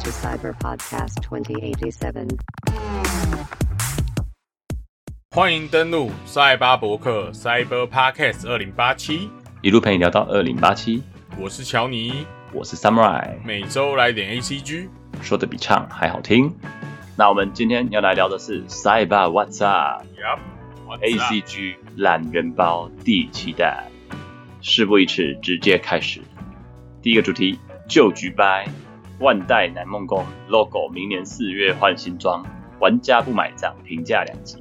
to Cyber Podcast 2087. 欢迎登录赛巴博客 Cyber Podcast 二零八七，一路陪你聊到二零八七，我是乔尼，我是 Samurai，每周来点 ACG。说的比唱还好听。那我们今天要来聊的是 Cyber What's Up Yup，ACG 懒人包第七代，事不宜迟，直接开始。第一个主题旧局掰，万代南梦宫 logo 明年四月换新装，玩家不买账，评价两极。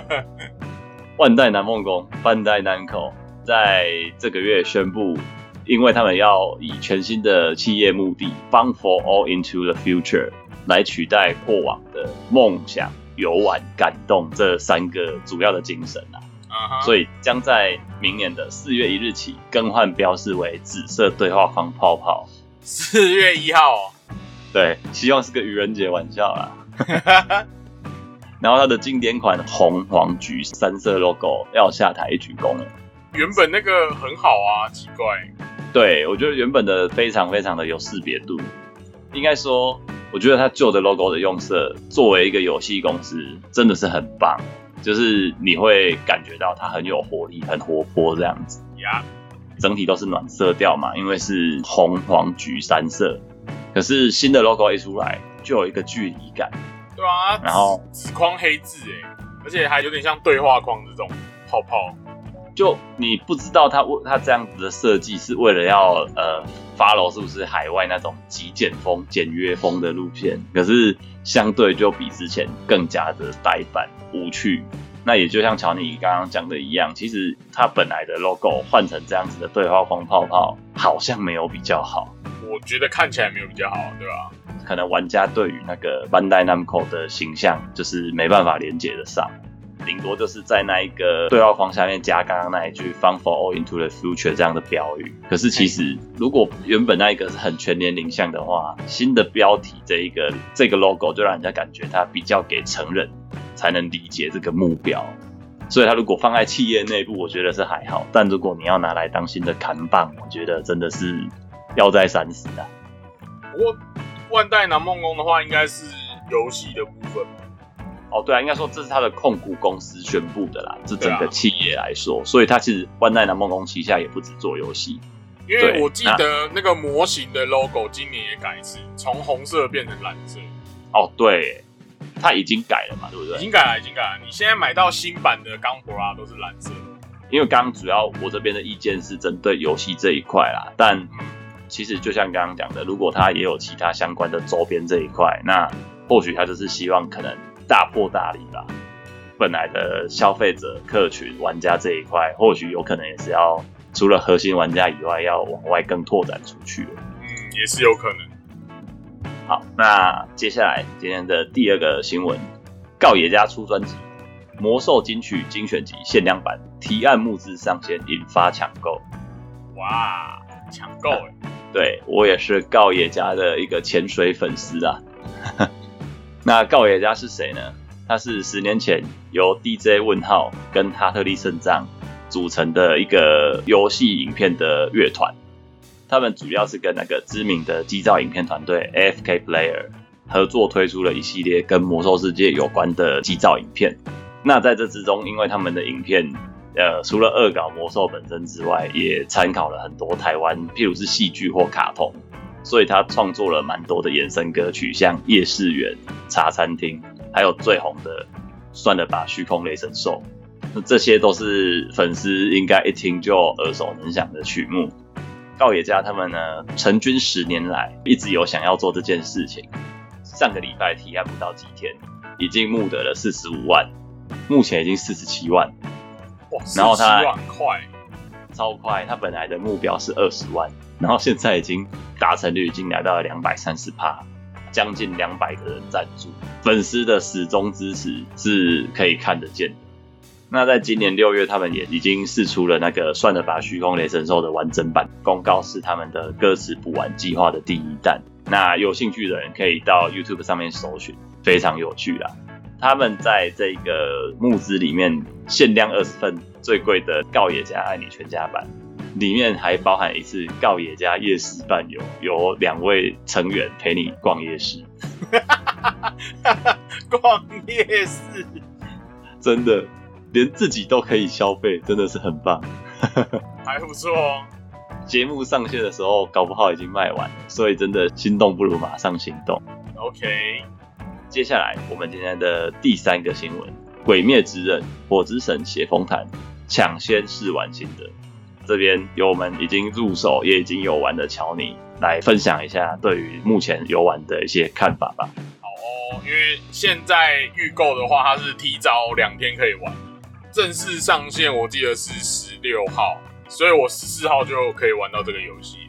万代南梦宫 Bandai Namco 在这个月宣布，因为他们要以全新的企业目的 “Fun for All into the Future” 来取代过往的梦想、游玩、感动这三个主要的精神啊，所以将在明年的四月一日起更换标示为紫色对话框泡泡。四月一号哦，对，希望是个愚人节玩笑啦。然后它的经典款红、黄、橘三色 logo 要下台鞠躬了。原本那个很好啊，奇怪，对我觉得原本的非常非常的有识别度，应该说，我觉得它旧的 logo 的用色，作为一个游戏公司，真的是很棒，就是你会感觉到它很有活力、很活泼这样子。呀，整体都是暖色调嘛，因为是红、黄、橘三色。可是新的 logo 一出来，就有一个距离感，对啊，然后紫框黑字哎，而且还有点像对话框这种泡泡，就你不知道它为它这样子的设计是为了要呃 follow 是不是海外那种极简风、简约风的路线，可是相对就比之前更加的呆板无趣。那也就像乔尼刚刚讲的一样，其实它本来的 logo 换成这样子的对话框泡泡，好像没有比较好。我觉得看起来没有比较好，对吧？可能玩家对于那个 Bandai Namco 的形象就是没办法连接得上，顶多就是在那一个对话框下面加刚刚那一句 “Fun for all into the future” 这样的标语。可是其实如果原本那一个是很全年龄向的话，新的标题这一个这个 logo 就让人家感觉它比较给成人才能理解这个目标。所以它如果放在企业内部，我觉得是还好；但如果你要拿来当新的扛棒，我觉得真的是要在三思啊。不过万代南梦宫的话，应该是游戏的部分吧，哦，对啊，应该说这是他的控股公司宣布的啦，这整个企业来说，所以他其实万代南梦宫旗下也不止做游戏。因为我记得那个模型的 logo 今年也改一次，从红色变成蓝色，哦，对，他已经改了嘛，对不对？已经改了，已经改了。你现在买到新版的钢普拉都是蓝色的，因为刚刚主要我这边的意见是针对游戏这一块啦，但嗯，其实就像刚刚讲的，如果他也有其他相关的周边这一块，那或许他就是希望可能大破大立吧。本来的消费者客群玩家这一块，或许有可能也是要除了核心玩家以外，要往外更拓展出去了。嗯，也是有可能。好，那接下来今天的第二个新闻，告野家出专辑《魔兽金曲精选集》限量版提案募资上线，引发抢购。哇，抢购哎，对我也是告野家的一个潜水粉丝啊。那告野家是谁呢？他是十年前由 DJ 问号跟哈特利胜藏组成的一个游戏影片的乐团。他们主要是跟那个知名的机造影片团队 F K Player 合作推出了一系列跟魔兽世界有关的机造影片。那在这之中，因为他们的影片呃，除了恶搞魔兽本身之外，也参考了很多台湾，譬如是戏剧或卡通，所以他创作了蛮多的衍生歌曲，像夜市园、茶餐厅，还有最红的算了吧，虚空雷神兽，那这些都是粉丝应该一听就耳熟能详的曲目。告野家他们呢，成军十年来一直有想要做这件事情，上个礼拜提案不到几天，已经募得了四十五万，目前已经四十七万。哇，然后他万快，超快，他本来的目标是二十万，然后现在已经达成率已经来到了两百三十趴，将近两百个人赞助，粉丝的始终支持是可以看得见的。那在今年六月，他们也已经试出了那个算了吧虚空雷神兽的完整版公告，是他们的歌词补完计划的第一弹。那有兴趣的人可以到 YouTube 上面搜寻，非常有趣啦。他们在这个募资里面限量二十份最贵的告野家爱你全家版，里面还包含一次告野家夜市伴游，有两位成员陪你逛夜市，逛夜市，真的连自己都可以消费，真的是很棒。还不错哦。节目上线的时候，搞不好已经卖完了，所以真的心动不如马上行动。OK，接下来我们今天的第三个新闻：《鬼灭之刃》火之神血风坛抢先试玩心得。这边由我们已经入手也已经有玩的乔尼来分享一下对于目前游玩的一些看法吧。好哦，因为现在预购的话，它是提早两天可以玩，正式上线我记得是十六号，所以我十四号就可以玩到这个游戏。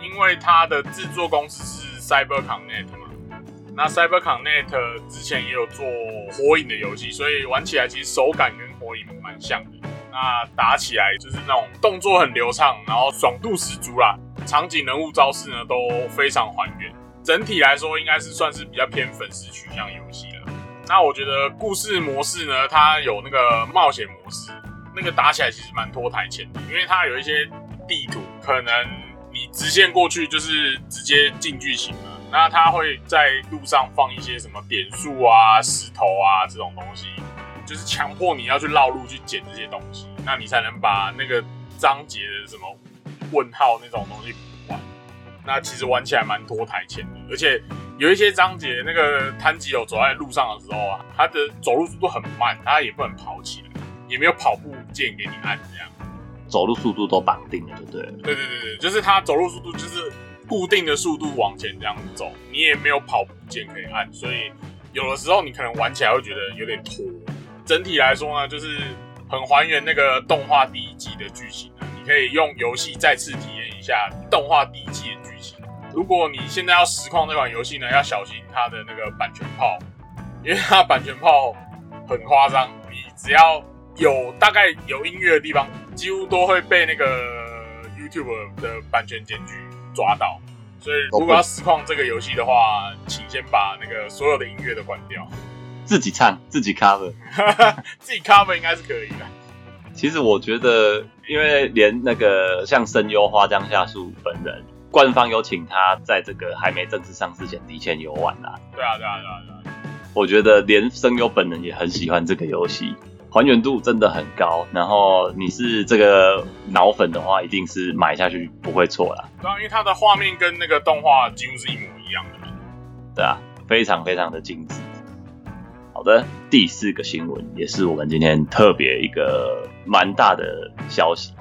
因为它的制作公司是 CyberConnect 嘛，那 CyberConnect 之前也有做火影的游戏，所以玩起来其实手感跟火影蛮像的。那打起来就是那种动作很流畅，然后爽度十足啦，场景、人物、招式呢都非常还原。整体来说，应该是算是比较偏粉丝取向游戏。那我觉得故事模式呢，它有那个冒险模式，那个打起来其实蛮拖台前的，因为它有一些地图可能你直线过去就是直接进剧情了，那它会在路上放一些什么点数啊、石头啊这种东西，就是强迫你要去绕路去捡这些东西，那你才能把那个章节的什么问号那种东西。那其实玩起来蛮拖台前的，而且有一些章节那个摊吉友走在路上的时候啊，他的走路速度很慢，他也不能跑起来，也没有跑步键给你按这样。走路速度都绑定了，对不对？对对对对，就是他走路速度就是固定的速度往前这样走，你也没有跑步键可以按，所以有的时候你可能玩起来会觉得有点拖。整体来说呢，就是很还原那个动画第一季的剧情啊，你可以用游戏再次体验一下动画第一季的剧情。如果你现在要实况这款游戏呢，要小心它的那个版权炮，因为它版权炮很夸张，你只要有大概有音乐的地方，几乎都会被那个 YouTube 的版权检举抓到。所以如果要实况这个游戏的话，请先把那个所有的音乐都关掉，自己唱自己 cover。自己 cover 应该是可以的。其实我觉得，因为连那个像声优花江夏树本人，官方有请他在这个还没正式上市前提前游玩啦。对啊，对啊，对啊，对啊。我觉得连声优本人也很喜欢这个游戏，还原度真的很高。然后你是这个脑粉的话，一定是买下去不会错啦。对啊，因为它的画面跟那个动画几乎是一模一样的。对啊，非常非常的精致。好的，第四个新闻也是我们今天特别一个蛮大的消息，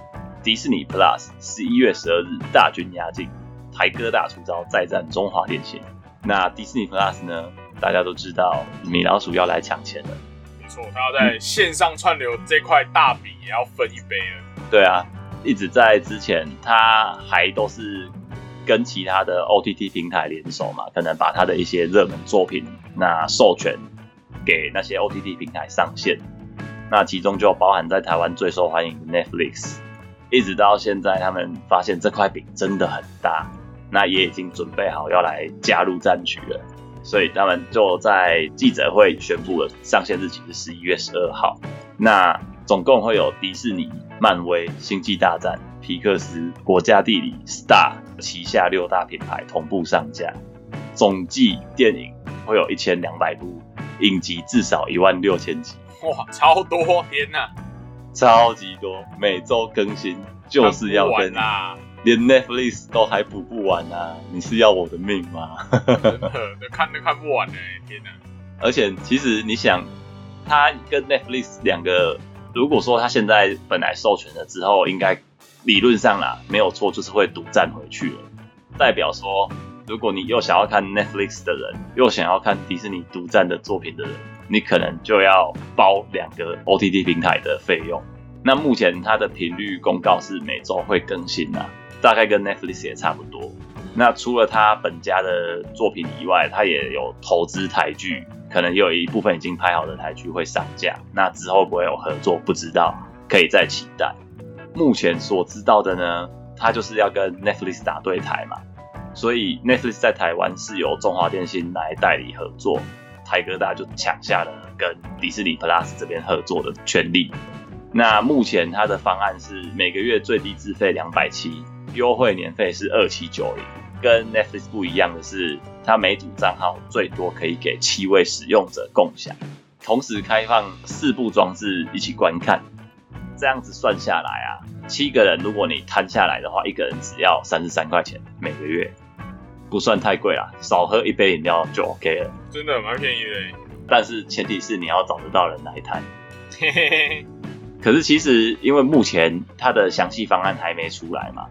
迪士尼 Plus 十一月十二日大军压境，台哥大出招再战中华电信。那迪士尼 Plus 呢，大家都知道米老鼠要来抢钱了。没错，他要在线上串流这块大饼也要分一杯了。对啊，一直在之前，他还都是跟其他的 OTT 平台联手嘛，可能把他的一些热门作品那授权给那些 OTT 平台上线。那其中就包含在台湾最受欢迎的 Netflix，一直到现在，他们发现这块饼真的很大，那也已经准备好要来加入战局了。所以他们就在记者会宣布了上线日期是十一月十二号。那总共会有迪士尼、漫威、星际大战、皮克斯、国家地理、Star 旗下六大品牌同步上架，总计电影会有一千两百部，影集至少一万六千集，哇，超多！天哪，超级多，每周更新就是要跟啊！连 Netflix 都还补不完啊！你是要我的命吗？真的，看都看不完呢！天哪，而且其实你想，他跟 Netflix 两个，如果说他现在本来授权了之后，应该理论上啦没有错，就是会独占回去了。代表说，如果你又想要看 Netflix 的人，又想要看迪士尼独占的作品的人，你可能就要包两个 OTT 平台的费用。那目前它的频率公告是每周会更新啊，大概跟 Netflix 也差不多。那除了它本家的作品以外，它也有投资台剧，可能有一部分已经拍好的台剧会上架。那之后不会有合作，不知道，可以再期待。目前所知道的呢，它就是要跟 Netflix 打对台嘛，所以 Netflix 在台湾是由中华电信来代理合作，台哥大就抢下了跟迪士尼 Plus 这边合作的权利。那目前它的方案是每个月最低资费两百七，优惠年费是二七九零。跟 Netflix 不一样的是，它每组账号最多可以给七位使用者共享，同时开放四部装置一起观看。这样子算下来啊，七个人如果你摊下来的话，一个人只要三十三块钱每个月，不算太贵啦，少喝一杯饮料就 OK 了。真的蛮便宜的。但是前提是你要找得到人来谈。嘿嘿嘿。可是其实因为目前它的详细方案还没出来嘛。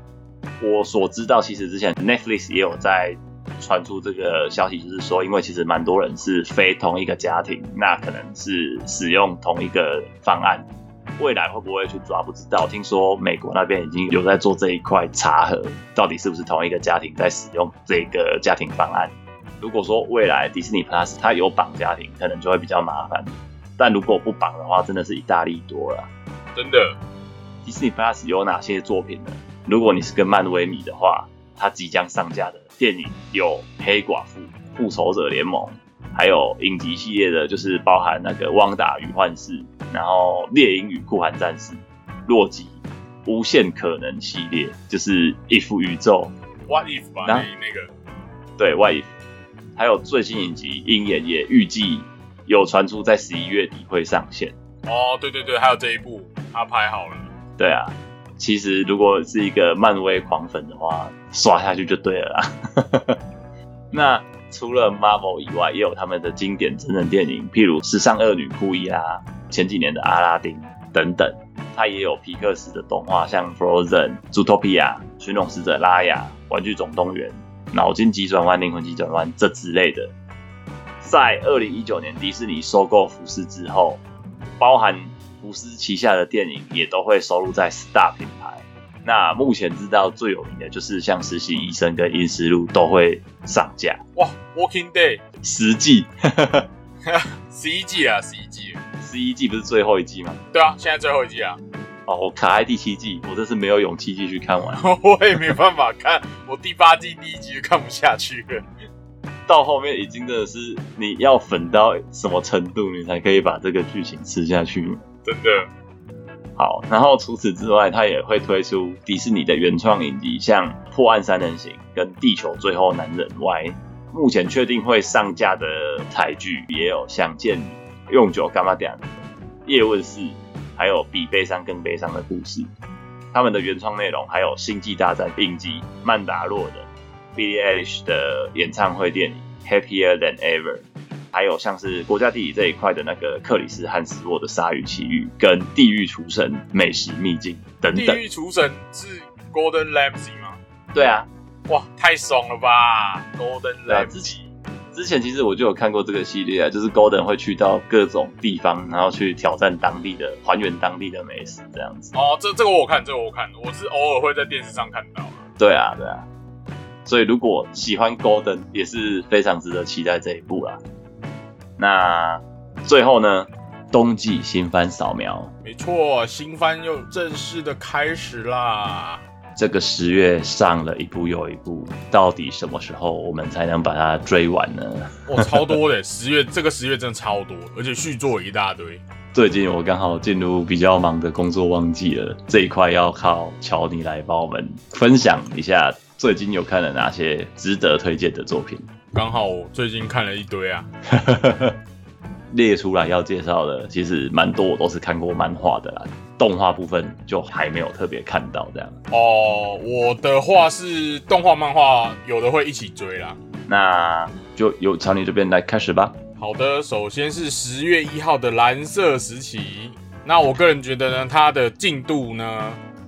我所知道，其实之前 Netflix 也有在传出这个消息，就是说，因为其实蛮多人是非同一个家庭，那可能是使用同一个方案，未来会不会去抓不知道。听说美国那边已经有在做这一块查核，到底是不是同一个家庭在使用这个家庭方案。如果说未来迪士尼 Plus 它有绑家庭，可能就会比较麻烦；但如果不绑的话，真的是一大利多了。真的，迪士尼 Plus 有哪些作品呢？如果你是个漫威迷的话，它即将上架的电影有《黑寡妇》《复仇者联盟》，还有影集系列的，就是包含那个《汪达与幻视》，然后《猎鹰与酷寒战士》、《洛基》、《无限可能》系列，就是《If 宇宙》What If 吧？那个对 What If，还有最新影集《鹰眼》也预计有传出在十一月底会上线。哦，对对对，还有这一部，他拍好了。对啊。其实，如果是一个漫威狂粉的话，刷下去就对了啦。那除了 Marvel 以外，也有他们的经典真人电影，譬如《时尚恶女库伊拉》、前几年的《阿拉丁》等等。它也有皮克斯的动画，像《Frozen》、《Zootopia》、《寻龙使者拉雅》、《玩具总动员》、《脑筋急转弯》、《灵魂急转弯》这之类的。在二零一九年迪士尼收购福斯之后，包含。福斯旗下的电影也都会收录在 Star 品牌。那目前知道最有名的就是像《实习医生》跟《阴尸路》都会上架。哇，Walking Day 十季，十一季啊，十一季，十一季不是最后一季吗？对啊，现在最后一季啊。哦，我卡在第七季，我真是没有勇气继续看完。我也没办法看，我第八季第一集就看不下去了。到后面已经真的是你要粉到什么程度，你才可以把这个剧情吃下去？真的好，然后除此之外，它也会推出迪士尼的原创影集，像《破案三人行》跟《地球最后男人 Y》。目前确定会上架的台剧也有《想见你》、《用酒干嘛点》、《叶问四》，还有《比悲伤更悲伤的故事》。他们的原创内容还有《星际大战》影集、曼达洛的 Billie Eilish 的演唱会电影《Happier Than Ever》。还有像是国家地理这一块的那个克里斯汉斯沃的《鲨鱼奇遇》跟《地狱厨神美食秘境》等等。地狱厨神是 Golden Ramsy 吗？对啊，哇，太爽了吧！Golden Ramsy。之前其实我就有看过这个系列啊，就是 Golden 会去到各种地方，然后去挑战当地的，还原当地的美食这样子。哦，这这个我看，这个我看，我是偶尔会在电视上看到。对啊，对啊。所以如果喜欢 Golden，也是非常值得期待这一部啦。那最后呢？冬季新番扫描，没错，新番又正式的开始啦。这个十月上了一部又一部，到底什么时候我们才能把它追完呢？哇，超多的！十月这个十月真的超多，而且续作一大堆。最近我刚好进入比较忙的工作旺季了，这一块要靠乔尼来帮我们分享一下，最近有看了哪些值得推荐的作品。刚好我最近看了一堆啊，列出来要介绍的，其实蛮多，我都是看过漫画的啦，动画部分就还没有特别看到这样。哦，我的话是动画、漫画有的会一起追啦，那就由朝你这边来开始吧。好的，首先是十月一号的蓝色时期，那我个人觉得呢，它的进度呢，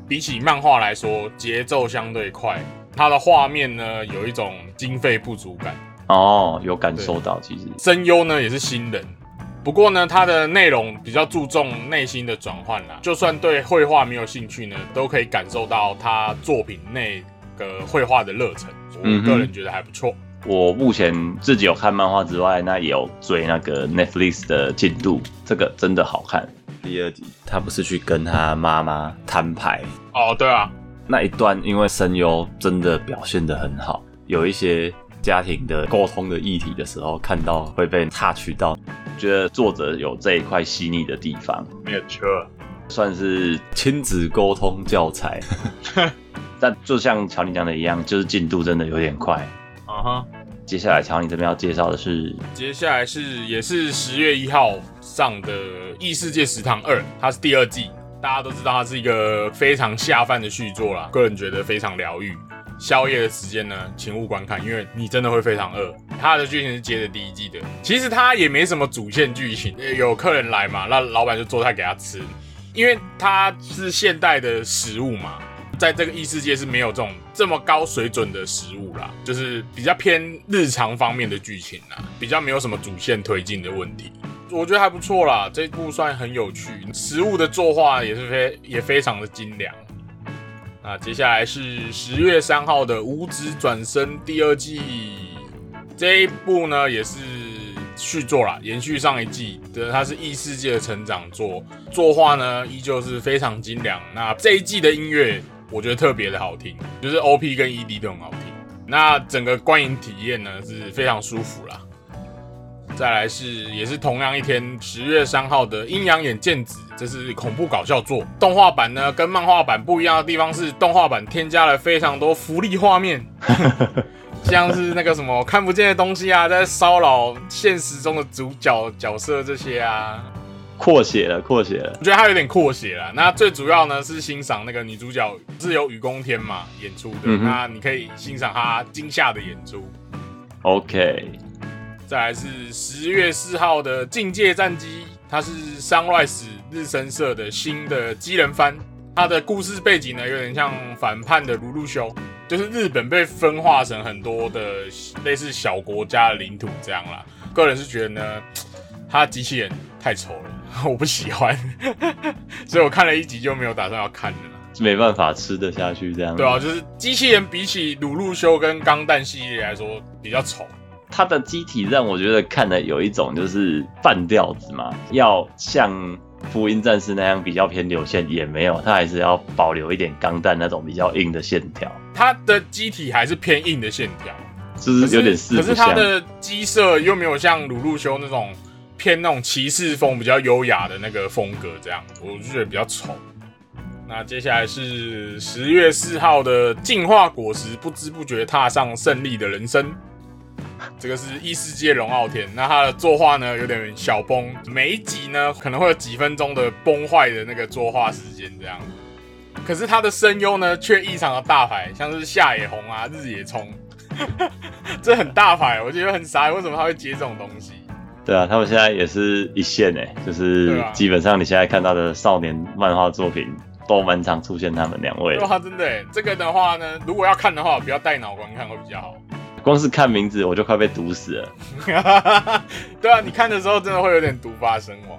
比起漫画来说，节奏相对快。它的画面呢，有一种经费不足感哦，有感受到。其实声优呢也是新人，不过呢，它的内容比较注重内心的转换啦。就算对绘画没有兴趣呢，都可以感受到他作品内个绘画的热忱。我个人觉得还不错。我目前自己有看漫画之外，那也有追那个 Netflix 的进度，这个真的好看。第二集他不是去跟他妈妈摊牌哦，对啊。那一段，因为声优真的表现的很好，有一些家庭的沟通的议题的时候，看到会被插取到，觉得作者有这一块细腻的地方。没有错。算是亲子沟通教材。但就像乔尼讲的一样，就是进度真的有点快。啊哈。接下来乔尼这边要介绍的是，接下来是也是十月一号上的《异世界食堂二》，它是第二季。大家都知道它是一个非常下饭的续作啦，个人觉得非常疗愈。宵夜的时间呢，请勿观看，因为你真的会非常饿。它的剧情是接着第一季的，其实它也没什么主线剧情，有客人来嘛，那老板就做菜给他吃，因为它是现代的食物嘛。在这个异世界是没有这种这么高水准的食物啦，就是比较偏日常方面的剧情啦，比较没有什么主线推进的问题，我觉得还不错啦。这部算很有趣，食物的作画也是非也非常的精良。那接下来是十月三号的《无职转生》第二季，这一部呢也是续作啦，延续上一季的，它是异世界的成长作，作画呢依旧是非常精良。那这一季的音乐。我觉得特别的好听，就是 O P 跟 E D 都很好听。那整个观影体验呢是非常舒服啦。再来是也是同样一天，十月三号的《阴阳眼剑子》，这是恐怖搞笑作。动画版呢跟漫画版不一样的地方是，动画版添加了非常多福利画面，像是那个什么看不见的东西啊，在骚扰现实中的主角角色这些啊。扩写了，扩写了。我觉得他有点扩写了。那最主要呢是欣赏那个女主角是由雨宫天嘛演出的，那你可以欣赏她惊吓的演出。OK，再来是十月四号的《境界战机》，它是 Sunrise 日升社的新的机人番。它的故事背景呢有点像反叛的鲁路修，就是日本被分化成很多的类似小国家的领土这样啦。个人是觉得呢，它机器人太丑了。我不喜欢，所以我看了一集就没有打算要看了。没办法吃得下去这样。对啊，就是机器人比起鲁路修跟钢弹系列来说比较丑。它的机体让我觉得看的有一种就是半吊子嘛，要像福音战士那样比较偏流线也没有，它还是要保留一点钢弹那种比较硬的线条。它的机体还是偏硬的线条，就是有点四可是它的机设又没有像鲁路修那种。偏那种骑士风比较优雅的那个风格，这样我就觉得比较丑。那接下来是十月四号的进化果实，不知不觉踏上胜利的人生。这个是异世界龙傲天，那他的作画呢有点小崩，每一集呢可能会有几分钟的崩坏的那个作画时间这样。可是他的声优呢却异常的大牌，像是夏野红啊、日野冲，这很大牌，我觉得很傻，为什么他会接这种东西？对啊，他们现在也是一线哎，就是基本上你现在看到的少年漫画作品都蛮常出现他们两位。哇，真的哎，这个的话呢，如果要看的话，不要带脑观看会比较好。光是看名字我就快被毒死了。对啊，你看的时候真的会有点毒发身亡。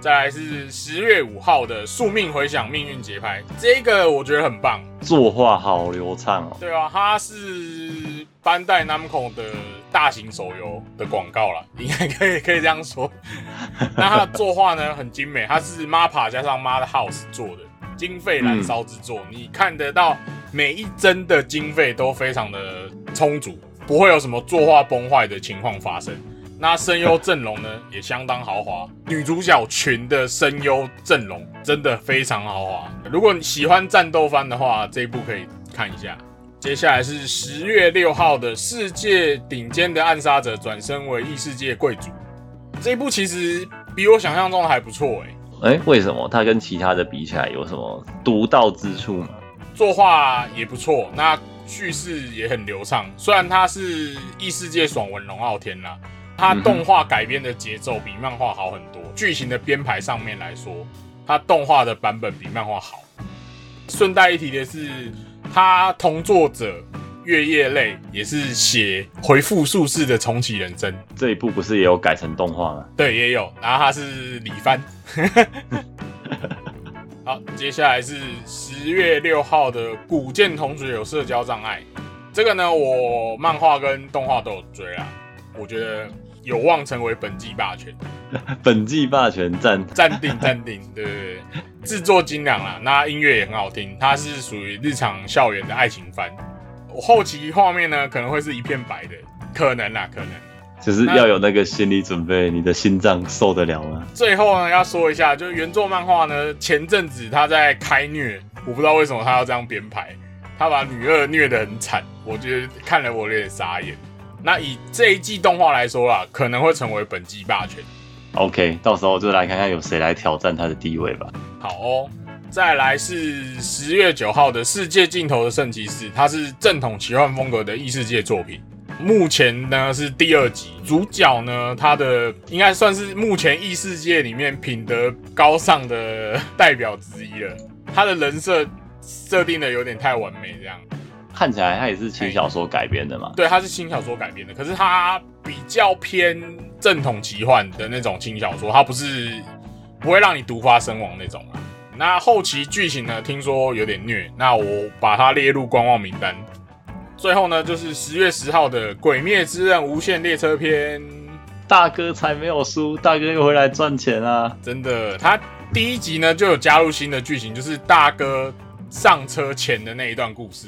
再来是十月五号的《宿命回响命运节拍》，这个我觉得很棒，作画好流畅哦。对啊，它是班代 Namco 的。大型手游的广告啦，应该可以可以这样说。那它的作画呢很精美，它是 MAPA 加上 Mad House 做的，经费燃烧之作。你看得到每一帧的经费都非常的充足，不会有什么作画崩坏的情况发生。那声优阵容呢也相当豪华，女主角群的声优阵容真的非常豪华。如果你喜欢战斗番的话，这一部可以看一下。接下来是十月六号的世界顶尖的暗杀者转身为异世界贵族，这一部其实比我想象中的还不错哎哎，为什么它跟其他的比起来有什么独到之处吗？作画也不错，那叙事也很流畅。虽然它是异世界爽文龙傲天啦，它动画改编的节奏比漫画好很多。剧情的编排上面来说，它动画的版本比漫画好。顺带一提的是。它同作者月夜泪也是写回复术士的重启人生，这一部不是也有改成动画吗？对，也有。然后他是李帆。好，接下来是十月六号的古剑同学有社交障碍，这个呢，我漫画跟动画都有追啊，我觉得有望成为本季霸权。本季霸权暂暂定暂定，对对对。制作精良啦，那音乐也很好听。它是属于日常校园的爱情番，后期画面呢可能会是一片白的，可能啦，可能。就是要有那个心理准备，你的心脏受得了吗？最后呢，要说一下，就是原作漫画呢，前阵子他在开虐，我不知道为什么他要这样编排，他把女二虐得很惨，我觉得看了我有点傻眼。那以这一季动画来说啦，可能会成为本季霸权。OK，到时候就来看看有谁来挑战他的地位吧。好哦，再来是十月九号的《世界尽头的圣骑士》，它是正统奇幻风格的异世界作品。目前呢是第二集，主角呢他的应该算是目前异世界里面品德高尚的代表之一了。他的人设设定的有点太完美，这样。看起来他也是轻小说改编的嘛。对，他是轻小说改编的，可是他比较偏正统奇幻的那种轻小说，他不是不会让你毒发身亡那种啊。那后期剧情呢，听说有点虐，那我把它列入观望名单。最后呢，就是十月十号的《鬼灭之刃：无限列车篇》，大哥才没有输，大哥又回来赚钱啊！真的，他第一集呢就有加入新的剧情，就是大哥上车前的那一段故事。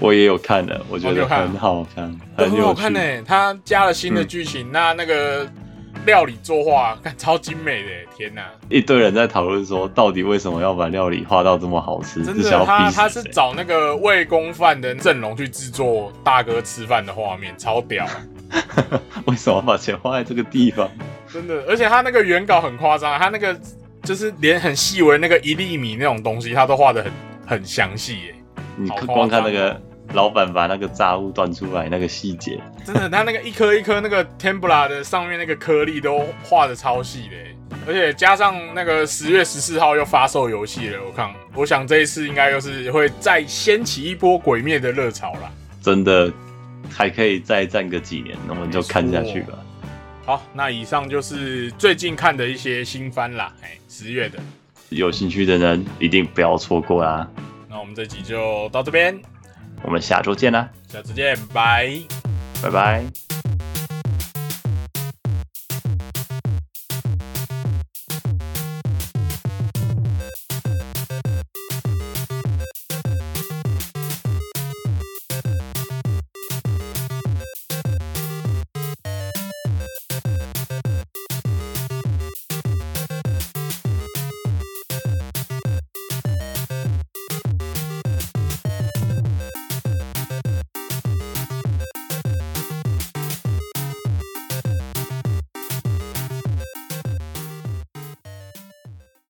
我也有看的，我觉得很好看，很好看呢、他加了新的剧情，那那个料理作画，看超精美的、天哪！一堆人在讨论说，到底为什么要把料理画到这么好吃？真的，他？他是找那个魏公饭的阵容去制作大哥吃饭的画面，超屌，为什么把钱花在这个地方？真的。而且他那个原稿很夸张，他那个就是连很细微那个一粒米那种东西，他都画的很很详细耶。你好夸张光看那个老板把那个炸物端出来那个细节，真的，他那个一颗一颗那个 tempura 的上面那个颗粒都画的超细的耶，而且加上那个十月十四号又发售游戏了，我看我想这一次应该又是会再掀起一波鬼灭的热潮啦。真的还可以再战个几年，那我们就看下去吧。好，那以上就是最近看的一些新番啦，哎，十月的。有兴趣的人一定不要错过啦！那我们这集就到这边，我们下周见啦，下次见，拜。拜拜。